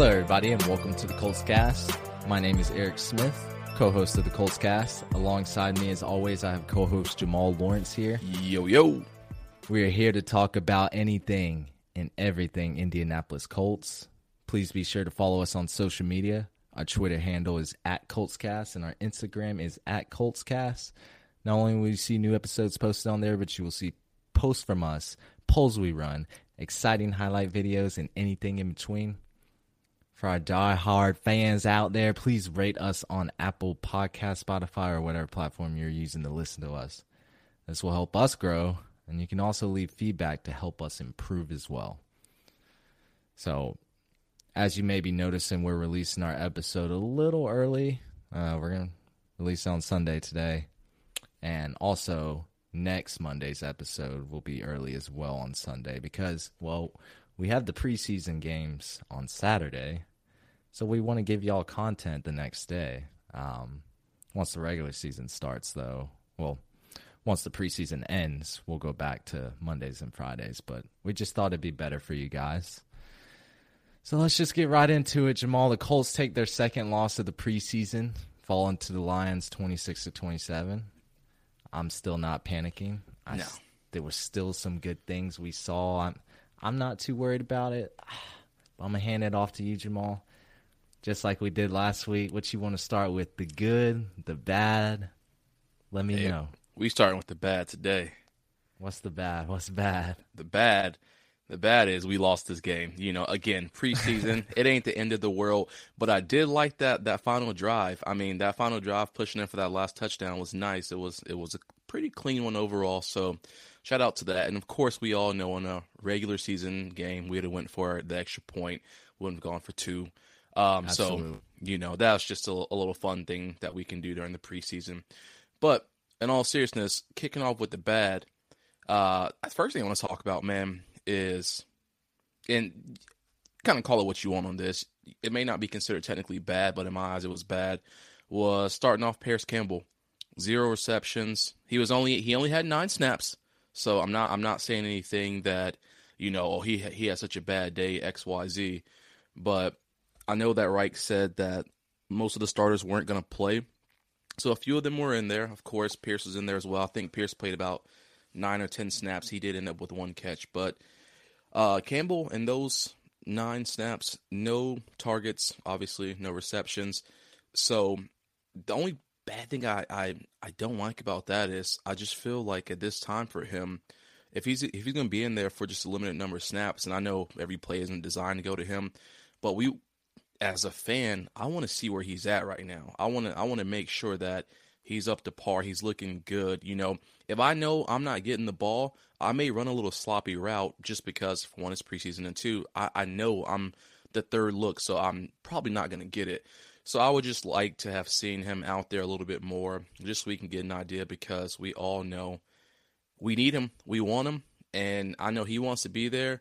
Hello, everybody, and welcome to the Colts Cast. My name is Eric Smith, co host of the Colts Cast. Alongside me, as always, I have co host Jamal Lawrence here. Yo, yo. We are here to talk about anything and everything Indianapolis Colts. Please be sure to follow us on social media. Our Twitter handle is at ColtsCast, and our Instagram is at ColtsCast. Not only will you see new episodes posted on there, but you will see posts from us, polls we run, exciting highlight videos, and anything in between. For our die-hard fans out there, please rate us on Apple Podcast, Spotify, or whatever platform you're using to listen to us. This will help us grow, and you can also leave feedback to help us improve as well. So, as you may be noticing, we're releasing our episode a little early. Uh, we're going to release on Sunday today. And also, next Monday's episode will be early as well on Sunday because, well, we have the preseason games on Saturday. So we want to give y'all content the next day. Um, once the regular season starts, though, well, once the preseason ends, we'll go back to Mondays and Fridays. But we just thought it'd be better for you guys. So let's just get right into it. Jamal, the Colts take their second loss of the preseason, falling to the Lions 26 to 27. I'm still not panicking. I, No. There were still some good things we saw. I'm, I'm not too worried about it. I'm going to hand it off to you, Jamal. Just like we did last week. What you want to start with? The good, the bad? Let me Hey, know. We starting with the bad today. What's the bad? What's bad? The bad, the bad is we lost this game. You know, again, preseason, it ain't the end of the world. But I did like that that final drive. I mean, that final drive pushing in for that last touchdown was nice. It was it was a pretty clean one overall. So shout out to that. And of course, we all know in a regular season game, we'd have went for the extra point, wouldn't have gone for two. Um, so you know that's just a, a little fun thing that we can do during the preseason. But in all seriousness, kicking off with the bad, uh, the first thing I want to talk about, man, is and kind of call it what you want on this. It may not be considered technically bad, but in my eyes, it was bad. Was starting off Parris Campbell, zero receptions. He was only he only had nine snaps. So I'm not I'm not saying anything that you know oh he he had such a bad day X Y Z, but I know that Reich said that most of the starters weren't going to play. So a few of them were in there. Of course, Pierce was in there as well. I think Pierce played about nine or ten snaps. He did end up with one catch, but uh, Campbell in those nine snaps, no targets, obviously no receptions. So the only bad thing I, I I don't like about that is I just feel like at this time for him, if he's if he's going to be in there for just a limited number of snaps, and I know every play isn't designed to go to him, but we as a fan, I want to see where he's at right now. I want to I want to make sure that he's up to par. He's looking good. You know, if I know I'm not getting the ball, I may run a little sloppy route just because one it's preseason and two, I, I know I'm the third look, so I'm probably not going to get it. So I would just like to have seen him out there a little bit more, just so we can get an idea because we all know we need him, we want him, and I know he wants to be there.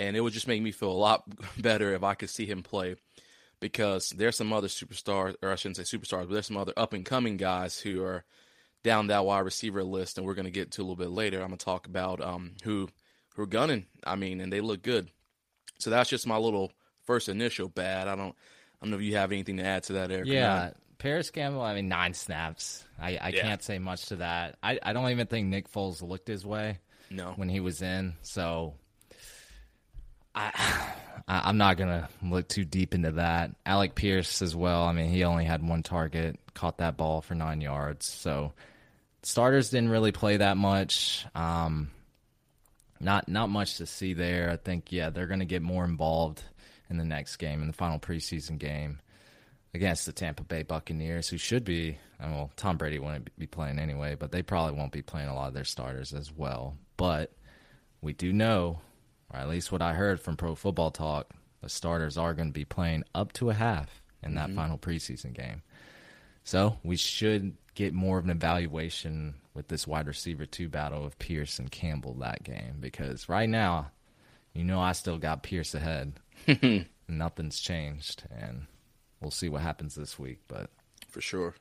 And it would just make me feel a lot better if I could see him play because there's some other superstars, or I shouldn't say superstars, but there's some other up and coming guys who are down that wide receiver list, and we're going to get to a little bit later. I'm going to talk about um, who who are gunning. I mean, and they look good. So that's just my little first initial bad. I don't, I don't know if you have anything to add to that, Eric. Yeah. Parris Campbell. I mean, nine snaps. I, I Yeah. can't say much to that. I, I don't even think Nick Foles looked his way no, when he was in. So I, I'm not gonna look too deep into that. Alec Pierce as well. I mean, he only had one target, caught that ball for nine yards. So starters didn't really play that much. Um, not not much to see there. I think yeah, they're gonna get more involved in the next game, in the final preseason game against the Tampa Bay Buccaneers, who should be, well, Tom Brady wouldn't be playing anyway, but they probably won't be playing a lot of their starters as well. But we do know, or at least what I heard from Pro Football Talk, the starters are going to be playing up to a half in that mm-hmm. final preseason game. So we should get more of an evaluation with this wide receiver two battle of Pierce and Campbell that game because right now, you know, I still got Pierce ahead. Nothing's changed, and we'll see what happens this week. But for sure.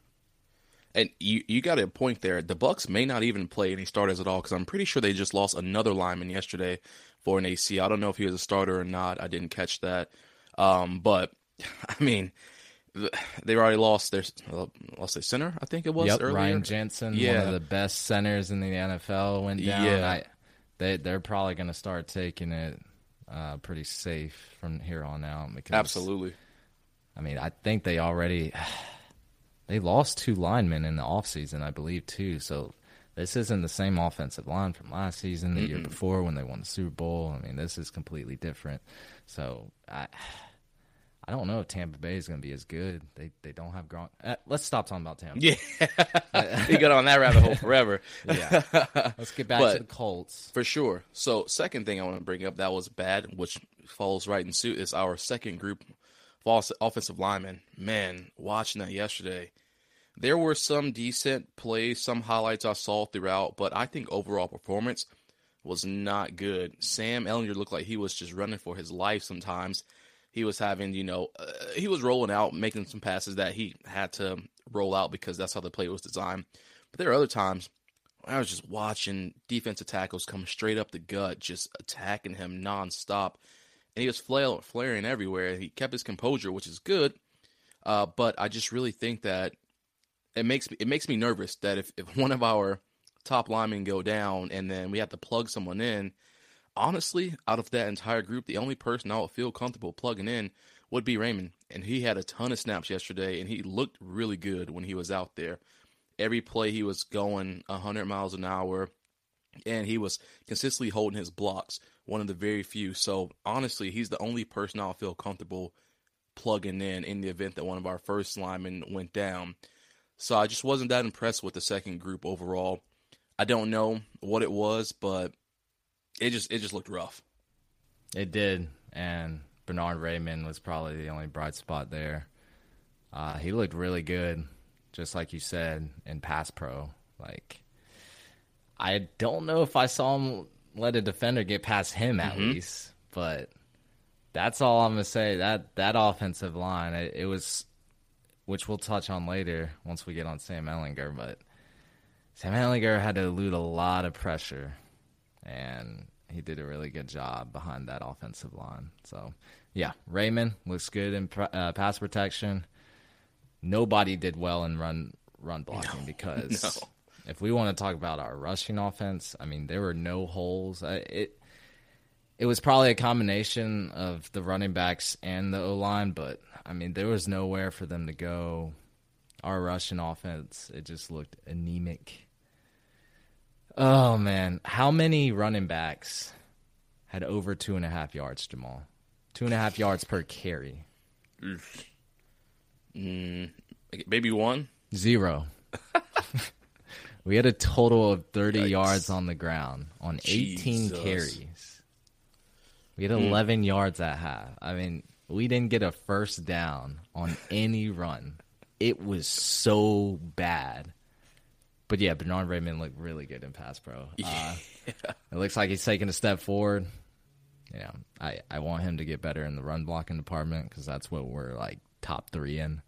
And you you got a point there. The Bucks may not even play any starters at all because I'm pretty sure they just lost another lineman yesterday for an AC. I don't know if he was a starter or not. I didn't catch that. Um, but I mean, they already lost their lost their center. I think it was yep, earlier. Ryan Jensen, one Yeah. of the best centers in the NFL, went down. Yeah. I, they they're probably going to start taking it uh, pretty safe from here on out because Absolutely. I mean, I think they already they lost two linemen in the offseason, I believe, too. So this isn't the same offensive line from last season, the year before when they won the Super Bowl. I mean, this is completely different. So I I don't know if Tampa Bay is going to be as good. They they don't have Gronk. Uh, let's stop talking about Tampa. Yeah, you got on that rabbit hole forever. Yeah. Let's get back But- to the Colts. For sure. So, second thing I want to bring up that was bad, which falls right in suit, is our second group of off- offensive linemen. Man, watching that yesterday, there were some decent plays, some highlights I saw throughout, but I think overall performance was not good. Sam Ehlinger looked like he was just running for his life sometimes. He was having, you know, uh, he was rolling out, making some passes that he had to roll out because that's how the play was designed. But there are other times I was just watching defensive tackles come straight up the gut, just attacking him nonstop, and he was flail, flaring everywhere. He kept his composure, which is good, uh, but I just really think that it makes me it makes me nervous that if, if one of our top linemen go down and then we have to plug someone in, honestly, out of that entire group, the only person I would feel comfortable plugging in would be Raymond, and he had a ton of snaps yesterday, and he looked really good when he was out there. Every play he was going 100 miles an hour and he was consistently holding his blocks one of the very few. So honestly he's the only person i'll feel comfortable plugging in in the event that one of our first linemen went down so i just wasn't that impressed with the second group overall i don't know what it was but it just it just looked rough It did, and Bernard Raymond was probably the only bright spot there. Uh, he looked really good, just like you said in pass pro. Like, I don't know if I saw him let a defender get past him at least, but that's all I'm gonna say. That that offensive line, it, it was, which we'll touch on later once we get on Sam Ehlinger, but Sam Ehlinger had to elude a lot of pressure, and he did a really good job behind that offensive line. So, yeah, Raymond looks good in uh, pass protection. Nobody did well in run run blocking because no. if we want to talk about our rushing offense, I mean there were no holes. Uh, It it was probably a combination of the running backs and the O line, but I mean there was nowhere for them to go. Our Russian offense, it just looked anemic. Oh man, how many running backs had over two and a half yards, Jamal? Two and a half yards per carry. Mm. maybe one Zero. we had a total of 30 Yikes. yards on the ground on 18 Jesus. carries. We had 11 yards at half. I mean, we didn't get a first down on any run. It was so bad. But yeah, Bernard Raymond looked really good in pass pro. Uh, It looks like he's taking a step forward. Yeah, I, I want him to get better in the run blocking department because that's what we're like top three in,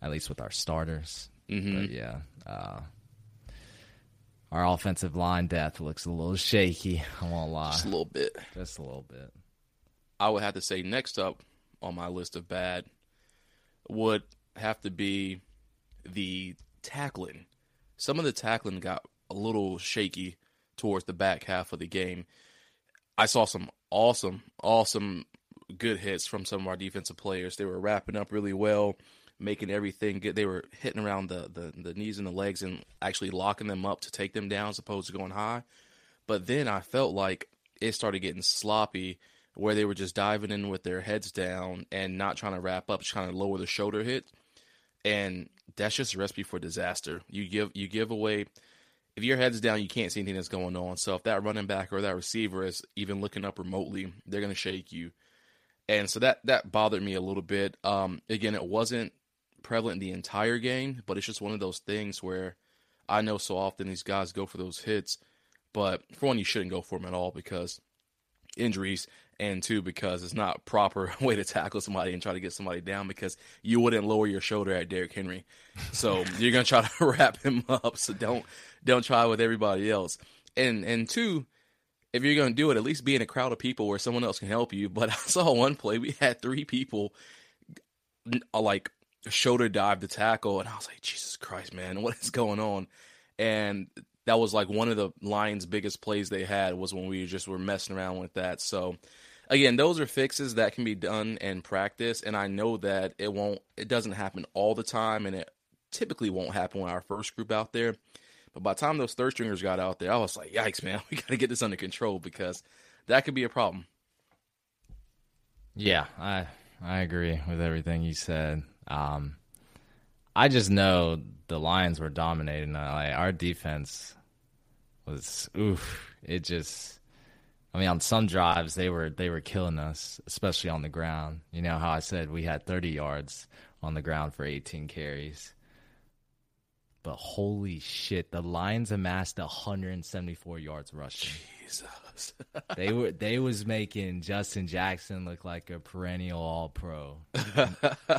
at least with our starters. But yeah, uh, our offensive line depth looks a little shaky. I won't lie, just a little bit just a little bit. I would have to say next up on my list of bad would have to be the tackling. Some of the tackling got a little shaky towards the back half of the game. I saw some awesome, awesome good hits from some of our defensive players. They were wrapping up really well, making everything good. They were hitting around the, the, the knees and the legs and actually locking them up to take them down as opposed to going high. But then I felt like it started getting sloppy where they were just diving in with their heads down and not trying to wrap up, trying to lower the shoulder hit. And that's just a recipe for disaster. You give you give away if your head's down, you can't see anything that's going on. So if that running back or that receiver is even looking up remotely, they're gonna shake you. And so that that bothered me a little bit. Um, again, it wasn't prevalent the entire game, but it's just one of those things where I know so often these guys go for those hits, but for one, you shouldn't go for them at all because injuries, and two, because it's not proper way to tackle somebody and try to get somebody down because you wouldn't lower your shoulder at Derrick Henry. So you're gonna try to wrap him up. So don't don't try with everybody else. And and two, if you're going to do it, at least be in a crowd of people where someone else can help you. But I saw one play, we had three people like shoulder dive to tackle, and I was like, Jesus Christ, man, what is going on? And that was like one of the Lions' biggest plays they had was when we just were messing around with that. So again, those are fixes that can be done in practice, and I know that it won't, it doesn't happen all the time, and it typically won't happen with our first group out there. But by the time those third stringers got out there, I was like, yikes, man, we got to get this under control because that could be a problem. Yeah, I I agree with everything you said. Um, I just know the Lions were dominating. Like, our defense was oof. It just, I mean, on some drives they were they were killing us, especially on the ground. You know how I said we had 30 yards on the ground for 18 carries. But holy shit, the Lions amassed 174 yards rushing. Jesus. they were they was making Justin Jackson look like a perennial All Pro.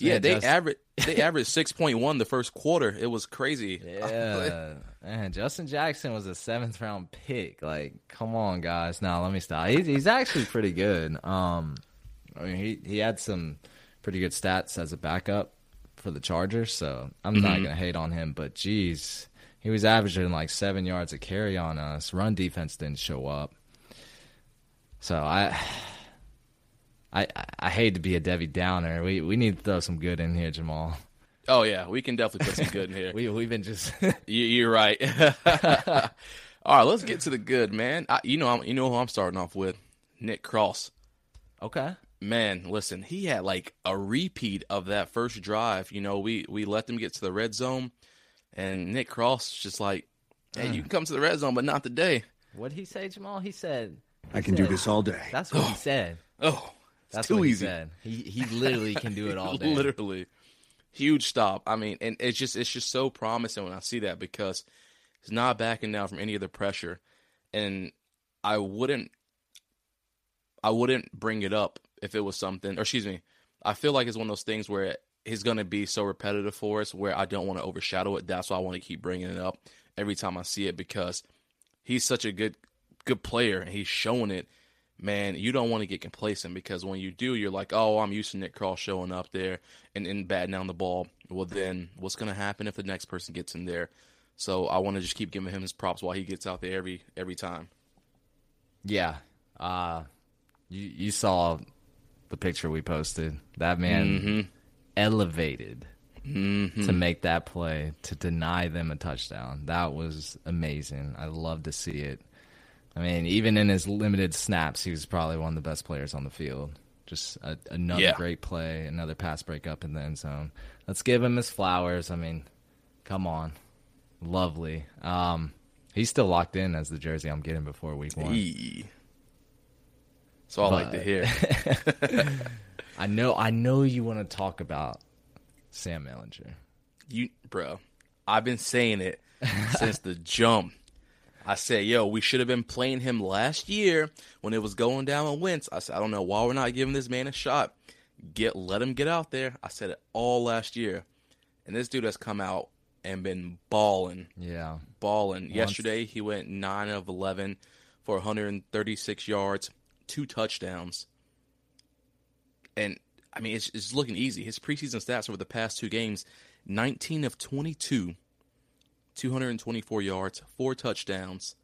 yeah, they Justin... averaged they averaged six point one the first quarter. It was crazy. Yeah, man, Justin Jackson was a seventh round pick. Like, come on, guys. Now let me stop. He's, he's actually pretty good. Um, I mean, he he had some pretty good stats as a backup for the Chargers, so I'm mm-hmm. not gonna hate on him. But geez, he was averaging like seven yards a carry on us. Run defense didn't show up, so I. I, I hate to be a Debbie Downer. We we need to throw some good in here, Jamal. Oh yeah, we can definitely put some good in here. we we've been just you, are right. All right, let's get to the good, man. I, you know, I'm, you know who I'm starting off with, Nick Cross. Okay man, listen, he had like a repeat of that first drive. You know, we we let them get to the red zone, and Nick Cross just like, hey, you mm. can come to the red zone, but not today. What did he say, Jamal? He said, he "I can said, do this all day." That's what he said. Oh, that's too easy. He, he he literally can do it all day. literally, huge stop. I mean, and it's just it's just so promising when I see that because he's not backing down from any of the pressure, and I wouldn't I wouldn't bring it up if it was something, or excuse me, I feel like it's one of those things where he's going to be so repetitive for us where I don't want to overshadow it. That's why I want to keep bringing it up every time I see it because he's such a good good player and he's showing it. Man, you don't want to get complacent because when you do, you're like, oh, I'm used to Nick Cross showing up there and, and batting down the ball. Well, then what's going to happen if the next person gets in there? So I want to just keep giving him his props while he gets out there every every time. Yeah, uh, you you saw the picture we posted. That man mm-hmm. elevated mm-hmm. to make that play to deny them a touchdown. That was amazing. I love to see it. I mean, even in his limited snaps, he was probably one of the best players on the field. Just a, another yeah. great play, another pass break up in the end zone. Let's give him his flowers. I mean, come on, lovely. Um, he's still locked in as the jersey I'm getting before week one. That's all but, I like to hear. I know, I know you want to talk about Sam Ehlinger. You, bro, I've been saying it since the jump. I said, yo, we should have been playing him last year when it was going down on Wentz. I said, I don't know why we're not giving this man a shot. Get let him get out there. I said it all last year. And this dude has come out and been balling. Yeah. Balling. Once. Yesterday he went nine of eleven for 136 yards, two touchdowns. And I mean, it's, it's looking easy. His preseason stats over the past two games 19 of 22, 224 yards, four touchdowns,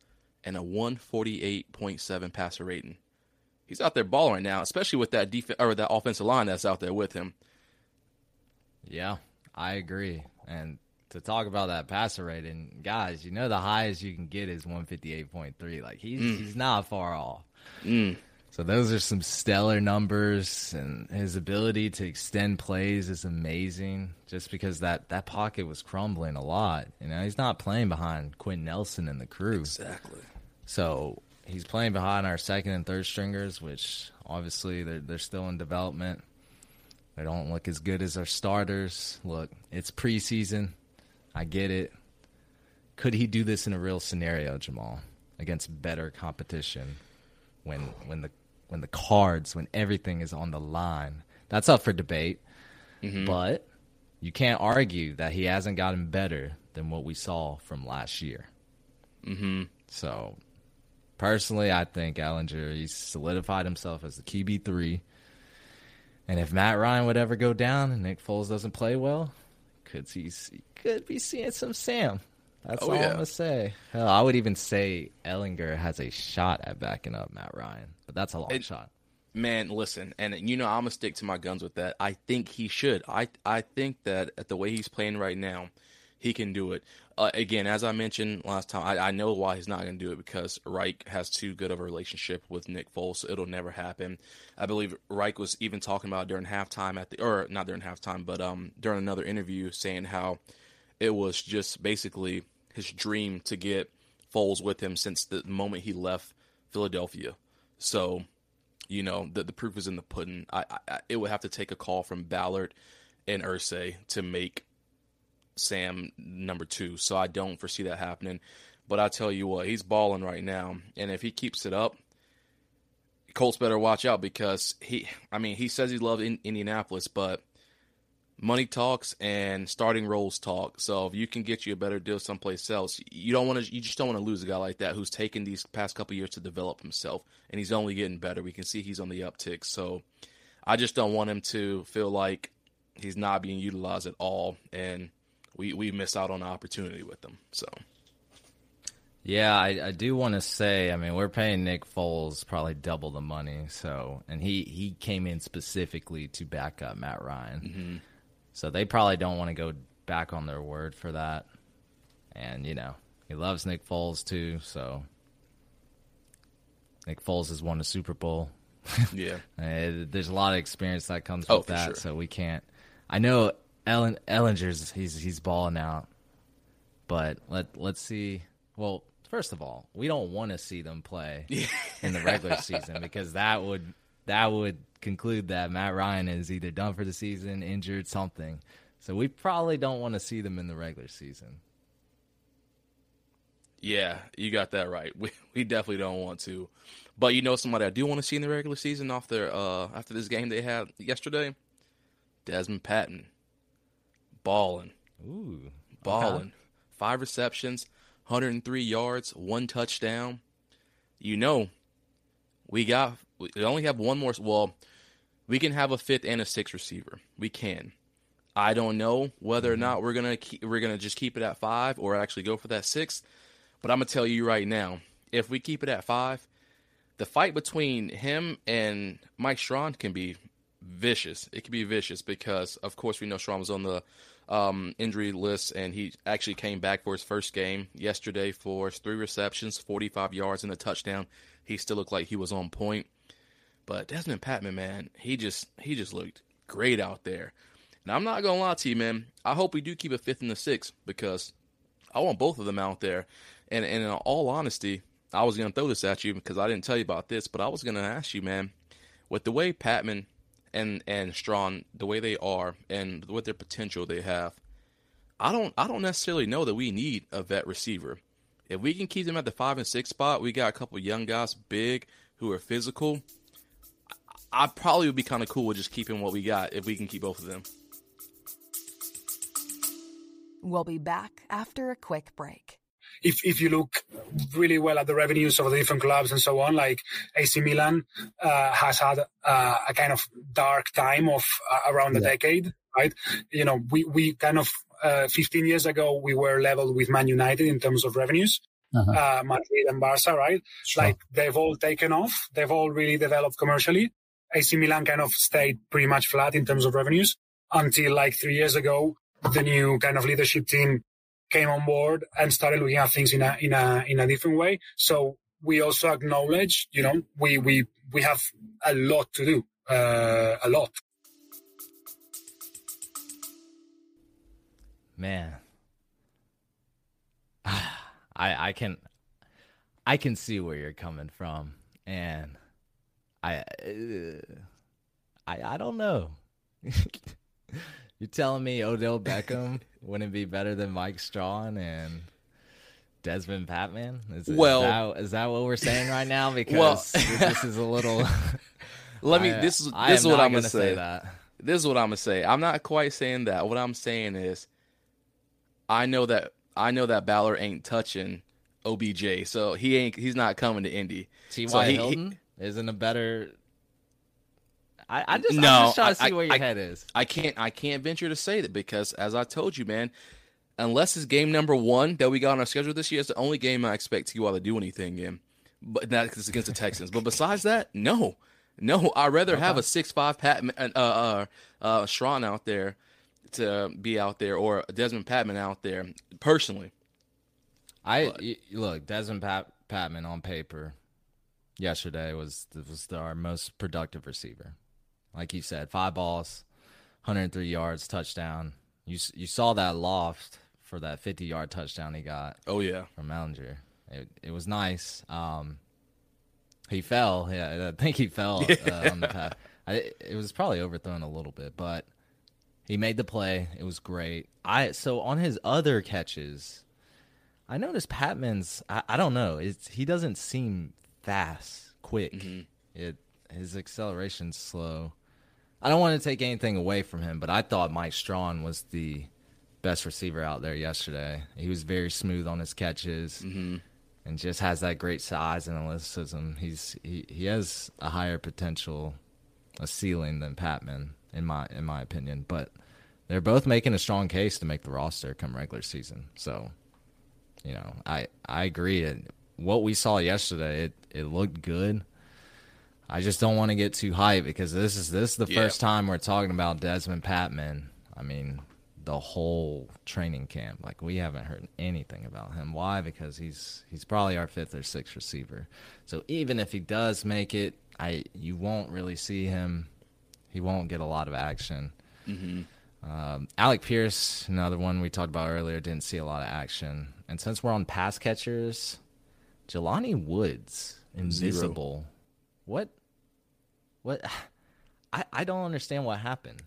and a 148.7 passer rating. He's out there balling right now, especially with that def- or that offensive line that's out there with him. Yeah, I agree. And to talk about that passer rating, guys, you know the highest you can get is 158.3. Like he's mm. he's not far off. Mm. So those are some stellar numbers, and his ability to extend plays is amazing. Just because that that pocket was crumbling a lot, you know, he's not playing behind Quenton Nelson and the crew. Exactly. So he's playing behind our second and third stringers, which obviously they're they're still in development. They don't look as good as our starters. Look, it's preseason. I get it. Could he do this in a real scenario, Jamal, against better competition? When when the when the cards, when everything is on the line. That's up for debate. Mm-hmm. But you can't argue that he hasn't gotten better than what we saw from last year. Mm-hmm. So personally, I think Ehlinger he's solidified himself as the QB three. And if Matt Ryan would ever go down and Nick Foles doesn't play well, could see could be seeing some Sam. That's Oh, all yeah. I'm gonna say. Hell, I would even say Ehlinger has a shot at backing up Matt Ryan, but that's a long It- shot. Man, listen, and you know I'm gonna stick to my guns with that. I think he should. I I think that at the way he's playing right now, he can do it. Uh, again, as I mentioned last time, I, I know why he's not gonna do it because Reich has too good of a relationship with Nick Foles. So it'll never happen. I believe Reich was even talking about during halftime at the or not during halftime, but um during another interview saying how it was just basically his dream to get Foles with him since the moment he left Philadelphia. So you know the the proof is in the pudding. I, I it would have to take a call from Ballard and Irsay to make Sam number two. So I don't foresee that happening. But I tell you what, he's balling right now, and if he keeps it up, Colts better watch out because he. I mean, he says he loves in, Indianapolis, but money talks and starting roles talk. So if you can get you a better deal someplace else, you don't want to. You just don't want to lose a guy like that who's taken these past couple years to develop himself, and he's only getting better. We can see he's on the uptick. So I just don't want him to feel like he's not being utilized at all, and we we miss out on the opportunity with him. So Yeah, I, I do want to say. I mean, we're paying Nick Foles probably double the money. So, and he he came in specifically to back up Matt Ryan. Mm-hmm. So they probably don't want to go back on their word for that. And you know, he loves Nick Foles too. So Nick Foles has won a Super Bowl. yeah, Uh, there's a lot of experience that comes Oh, with that, sure. so we can't. I know Ellen Ehlinger's he's he's balling out, but let let's see. Well, first of all, we don't want to see them play in the regular season because that would that would conclude that Matt Ryan is either done for the season, injured, something. So we probably don't want to see them in the regular season. yeah, you got that right. We we definitely don't want to, but you know somebody I do want to see in the regular season off their uh after this game they had yesterday, Dezmon Patmon, balling. Ooh, balling. Five receptions, 103 yards, one touchdown. You know, we got we only have one more. Well, we can have a fifth and a sixth receiver. We can. I don't know whether or not we're gonna keep, we're gonna just keep it at five or actually go for that sixth. But I'm gonna tell you right now, if we keep it at five, the fight between him and Mike Strachan can be vicious. It can be vicious because, of course, we know Strachan was on the um, injury list and he actually came back for his first game yesterday for three receptions, 45 yards, and a touchdown. He still looked like he was on point. But Dezmon Patmon, man, he just he just looked great out there. And I'm not gonna lie to you, man. I hope we do keep a fifth and a sixth because I want both of them out there. And, and in all honesty, I was gonna throw this at you because I didn't tell you about this, but I was gonna ask you, man, with the way Patmon and and Strachan, the way they are, and with their potential they have, I don't I don't necessarily know that we need a vet receiver. If we can keep them at the five and six spot, we got a couple young guys, big, who are physical. I I probably would be kind of cool with just keeping what we got if we can keep both of them. We'll be back after a quick break. if if you look really well at the revenues of the different clubs and so on, like AC Milan uh, has had uh, a kind of dark time of uh, around the Yeah. decade, right? You know, we we kind of uh, 15 years ago we were leveled with Man United in terms of revenues, Uh-huh. uh, Madrid and Barca, right? Sure. Like they've all taken off, they've all really developed commercially. AC Milan kind of stayed pretty much flat in terms of revenues until like three years ago, the new kind of leadership team came on board and started looking at things in a in a in a different way. So we also acknowledge, you know, we we we have a lot to do, uh, a lot. Man, I I can I can see where you're coming from, and I uh, I I don't know. you're telling me Odell Beckham wouldn't be better than Mike Strachan and Dezmon Patmon? Is, Well- is that, is that what we're saying right now? Because this is a little. Let me. I- this is I this is what I'm gonna gonna say. that. This is what I'm gonna say. I'm not quite saying that. What I'm saying is, I know that I know that Ballard ain't touching OBJ, so he ain't he's not coming to Indy. T.Y. So he- he- Hilton isn't a better. I, I just, No, I'm just trying to I- see where your I- head is. I can't I can't venture to say that because as I told you, man, unless it's game number one that we got on our schedule this year, it's the only game I expect T.Y. to do anything in. But that's against the Texans. but besides that, no, no. I'd rather have a six five Pat uh uh uh Strachan out there to be out there or a Dezmon Patmon out there personally. I y- look Dezmon Pat, Patmon on paper yesterday was was our most productive receiver. Like you said, five balls, 103 yards, touchdown. You you saw that loft for that 50 yard touchdown he got Oh yeah, from Ehlinger. It it was nice. Um, he fell. Yeah, I think he fell uh, on the path. I, it was probably overthrown a little bit, but he made the play. It was great. I so on his other catches, I noticed Patmon's. I, I don't know. It's he doesn't seem fast, quick. Mm-hmm. It his acceleration's slow. I don't want to take anything away from him, but I thought Mike Strachan was the best receiver out there yesterday. He was very smooth on his catches mm-hmm. and just has that great size and athleticism. He's he, he has a higher potential, a ceiling than Patmon in my in my opinion. But they're both making a strong case to make the roster come regular season. So, you know, I I agree. It, what we saw yesterday, it it looked good. I just don't want to get too hyped because this is this is the Yeah. first time we're talking about Dezmon Patmon. I mean, the whole training camp, like we haven't heard anything about him. Why? Because he's he's probably our fifth or sixth receiver. So even if he does make it, I you won't really see him. He won't get a lot of action. Um, Alec Pierce, another one we talked about earlier, didn't see a lot of action. And since we're on pass catchers, Jelani Woods, invisible. What? What? I, I don't understand what happened.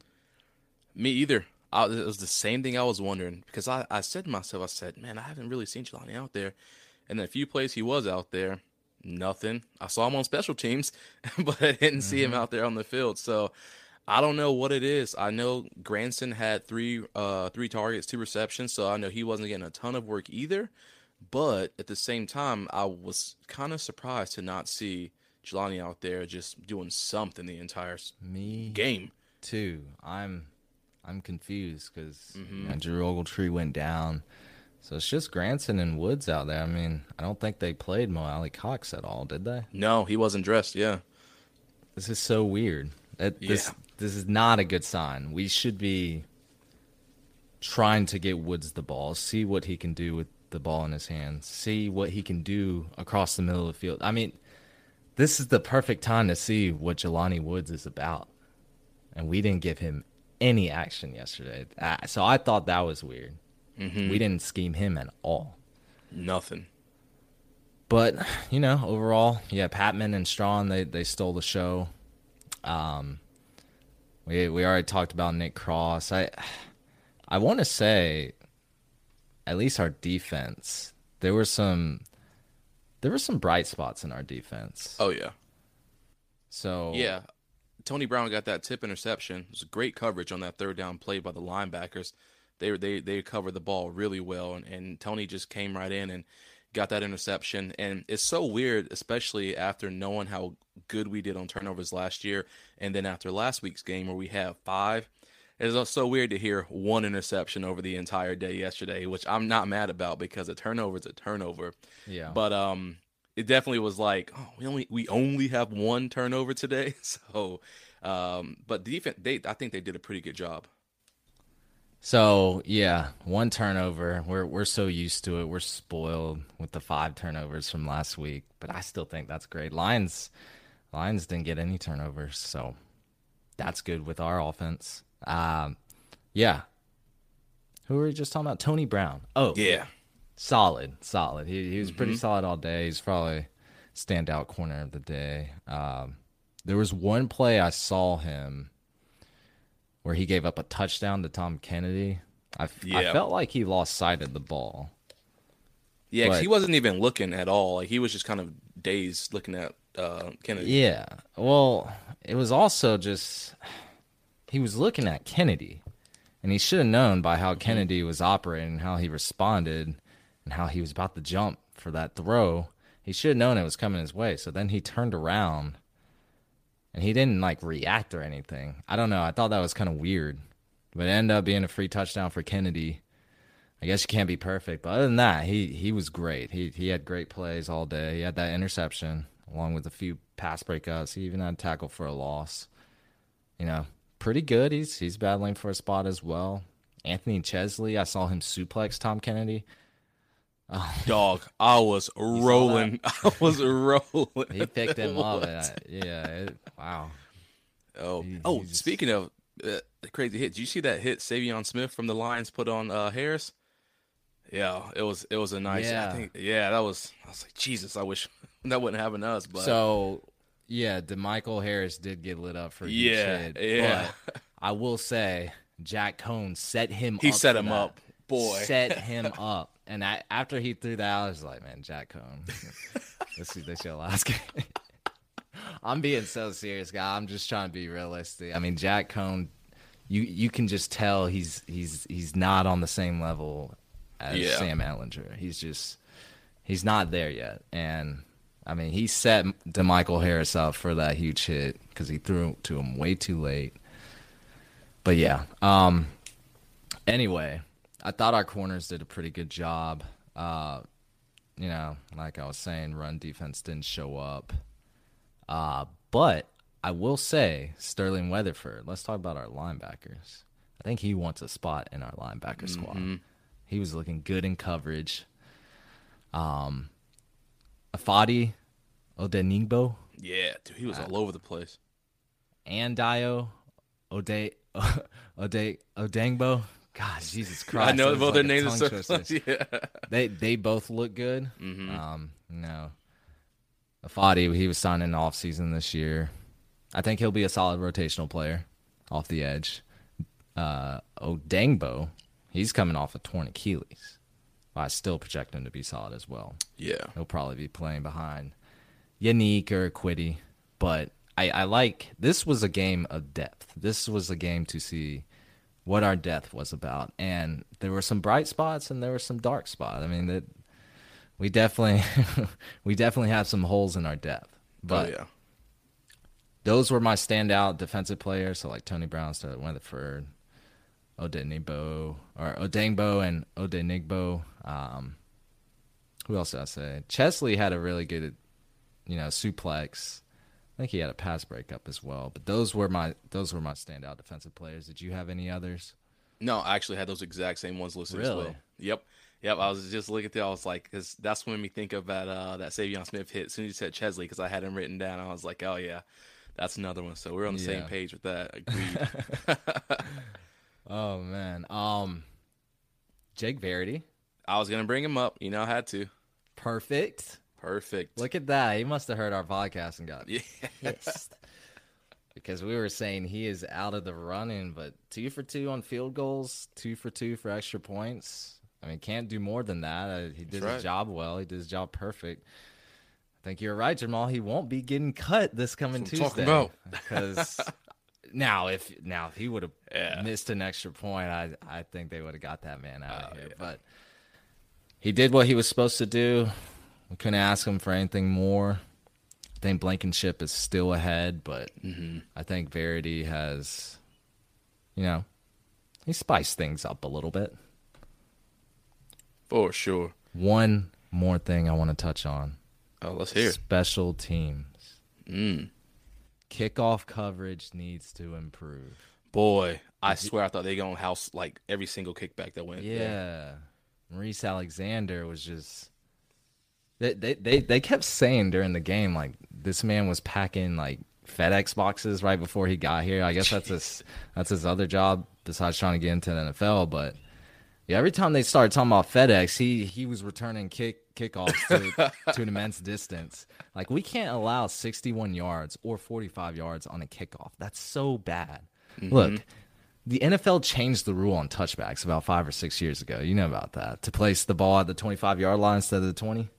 me either. I, it was the same thing I was wondering because I, I said to myself, I said, man, I haven't really seen Jelani out there. And then a few plays he was out there, nothing. I saw him on special teams, but I didn't see him out there on the field. So I don't know what it is. I know Granson had three uh three targets, two receptions, so I know he wasn't getting a ton of work either. But at the same time, I was kind of surprised to not see Jelani out there just doing something the entire Me game. too. I'm I'm confused because Mm-hmm. Drew Ogletree went down. So it's just Granson and Woods out there. I mean, I don't think they played Mo Alie-Cox at all, did they? No, he wasn't dressed. Yeah. This is so weird. That this Yeah. this is not a good sign. We should be trying to get Woods the ball, see what he can do with the ball in his hands, see what he can do across the middle of the field. I mean, this is the perfect time to see what Jelani Woods is about. And we didn't give him any action yesterday. So I thought that was weird. We didn't scheme him at all. Nothing. But you know, overall, yeah, Patmon and Strachan they they stole the show. Um, we we already talked about Nick Cross. I I want to say, at least our defense, there were some there were some bright spots in our defense. Oh yeah. So Yeah. Tony Brown got that tip interception. It was great coverage on that third down play by the linebackers. They they they covered the ball really well, and, and Tony just came right in and got that interception. And it's so weird, especially after knowing how good we did on turnovers last year, and then after last week's game where we have five. It's so weird to hear one interception over the entire day yesterday, which I'm not mad about because a turnover is a turnover. yeah, But um, it definitely was like, oh, we only we only have one turnover today. So, um, but the defense, they I think they did a pretty good job. So yeah, one turnover. We're we're so used to it. We're spoiled with the five turnovers from last week, but I still think that's great. Lions, Lions didn't get any turnovers, so that's good with our offense. Um, yeah. Who were we just talking about? Tony Brown. Oh, Yeah, solid, solid. He he was pretty solid all day. He's probably standout corner of the day. Um, there was one play I saw him where he gave up a touchdown to Tom Kennedy. I, Yeah. felt like he lost sight of the ball. yeah. But- he wasn't even looking at all. Like he was just kind of dazed looking at uh, Kennedy. Yeah. Well, it was also just he was looking at Kennedy, and he should have known by how mm-hmm. Kennedy was operating, how he responded, and how he was about to jump for that throw. He should have known it was coming his way. So then he turned around and he didn't like react or anything. I don't know. I thought that was kind of weird, but it ended up being a free touchdown for Kennedy. I guess you can't be perfect, but other than that, he he was great. He he had great plays all day. He had that interception along with a few pass breakups. He even had a tackle for a loss. You know, pretty good. He's he's battling for a spot as well. Anthony Chesley, I saw him suplex Tom Kennedy. Oh. Dog, I was rolling. I was rolling. He picked him up. I, yeah. It, wow. Oh, he, oh. Speaking of uh, crazy hit, did you see that hit Saivion Smith from the Lions put on uh, Harris? Yeah, it was it was a nice. Yeah. I think yeah, that was. I was like, Jesus, I wish that wouldn't happen to us. But so yeah, DeMichael Harris did get lit up for yeah, yeah. I will say Jack Coan set him. Up. He set him that. up, boy. Set him up, and I, after he threw that, I was like, man, Jack Coan. let's see this your last game. I'm being so serious, guy. I'm just trying to be realistic. I mean, Jack Coan, you you can just tell he's he's he's not on the same level as yeah. Sam Ehlinger. He's just he's not there yet, and I mean, he set DeMichael Harris up for that huge hit because he threw to him way too late. But yeah. Um. Anyway, I thought our corners did a pretty good job. Uh, you know, like I was saying, run defense didn't show up. Uh, but I will say Sterling Weatherford. Let's talk about our linebackers. I think he wants a spot in our linebacker squad. Mm-hmm. He was looking good in coverage. Um, Ifeadi Odenigbo. Yeah, dude, he was uh, all over the place. And Dayo Ode Ode Odeyingbo. God, Jesus Christ! I know both like their names are so yeah. They they both look good. Mm-hmm. Um, no, Ifeadi, he was signed in off season this year. I think he'll be a solid rotational player off the edge. Uh, Odeyingbo, he's coming off a torn Achilles. I still project him to be solid as well. Yeah. He'll probably be playing behind Yannick or Kwity. But I, I like this was a game of depth. This was a game to see what our depth was about. And there were some bright spots and there were some dark spots. I mean that we definitely we definitely have some holes in our depth. Oh, but oh, yeah. those were my standout defensive players. So like Tony Brown, Sterling Weatherford, Odenigbo or Odeyingbo and Odenigbo. Um, who else did I say? Chesley had a really good, you know, suplex. I think he had a pass breakup as well. But those were my those were my standout defensive players. Did you have any others? No, I actually had those exact same ones listed really? as well. Yep. Yep, I was just looking at that. I was like, because that's when me think of that uh, that Saivion Smith hit. As soon as you said Chesley, because I had him written down, I was like, oh yeah, that's another one. So we're on the yeah. same page with that. Agreed. Oh man. Um Jake Verity. I was gonna bring him up. You know I had to. Perfect. Perfect. Look at that. He must have heard our podcast and got yeah. pissed. because we were saying he is out of the running, but two for two on field goals, two for two for extra points. I mean, can't do more than that. Uh, he did his job well. He did his job perfect. I think you're right, Jamal. He won't be getting cut this coming Tuesday because now if now if he would have yeah. missed an extra point, I I think they would have got that man out oh, of here. Yeah. But he did what he was supposed to do. We couldn't ask him for anything more. I think Blankenship is still ahead, but mm-hmm. I think Verity has, you know, he spiced things up a little bit. For sure. One more thing I want to touch on. Oh, let's hear. Special teams. Mm kickoff coverage needs to improve. Boy, I swear I thought they going to house like every single kickback that went. Yeah, there. Maurice Alexander was just. They, they they they kept saying during the game like this man was packing like FedEx boxes right before he got here. I guess that's his that's his other job besides trying to get into the NFL. But yeah, every time they started talking about FedEx, he he was returning kick kickoffs to, to an immense distance. Like we can't allow 61 yards or 45 yards on a kickoff. That's so bad. Mm-hmm. Look, the NFL changed the rule on touchbacks about five or six years ago. You know about that to place the ball at the 25 yard line instead of the 20.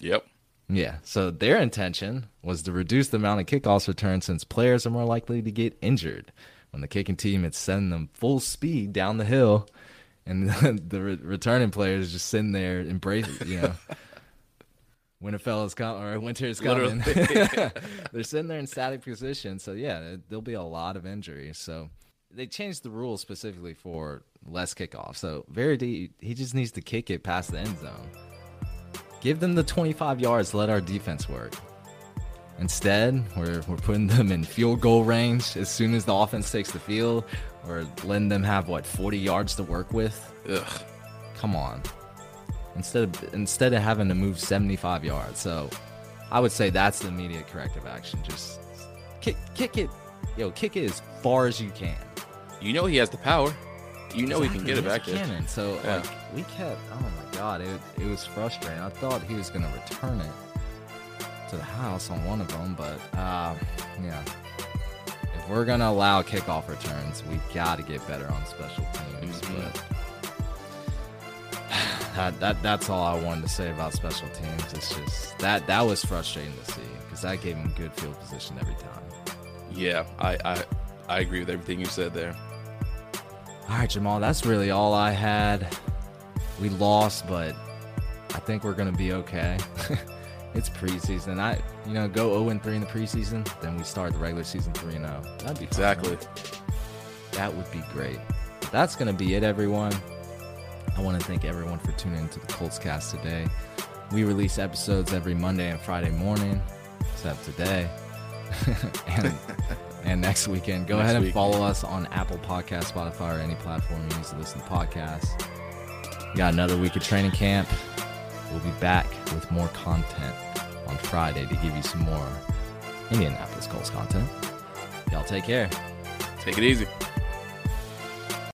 Yep. Yeah. So their intention was to reduce the amount of kickoffs returned since players are more likely to get injured when the kicking team is sending them full speed down the hill and the re- returning players just sitting there embracing, you know. Winter is coming, or winter is coming. They're sitting there in static position, so yeah, there'll be a lot of injuries. So they changed the rules specifically for less kickoff. So Verity, he just needs to kick it past the end zone. Give them the 25 yards. Let our defense work. Instead, we're, we're putting them in field goal range as soon as the offense takes the field, or letting them have what 40 yards to work with. Ugh. Come on. Instead of instead of having to move 75 yards, so I would say that's the immediate corrective action. Just kick kick it, yo, kick it as far as you can. You know he has the power. You know Exactly, he can get it back cannon. So Yeah. like we kept. Oh my god, it it was frustrating. I thought he was gonna return it to the house on one of them, but um, yeah. We're gonna allow kickoff returns, we got to get better on special teams. Mhm. But that, that that's all I wanted to say about special teams. It's just that that was frustrating to see because that gave him good field position every time. Yeah, I, I I agree with everything you said there. All right, Jamal, that's really all I had. We lost, but I think we're gonna be okay. it's preseason. I, you know, go 0 and 3 in the preseason, then we start the regular season 3 and 0. That'd be Exactly. right? That would be great. That's gonna be it, everyone. I want to thank everyone for tuning into the Colts Cast today. We release episodes every Monday and Friday morning, except today. and and next weekend. Go Next ahead and week. follow us on Apple Podcast, Spotify, or any platform you use to listen to podcasts. We got another week of training camp. We'll be back with more content on Friday to give you some more Indianapolis Colts content. Y'all take care. Take it easy.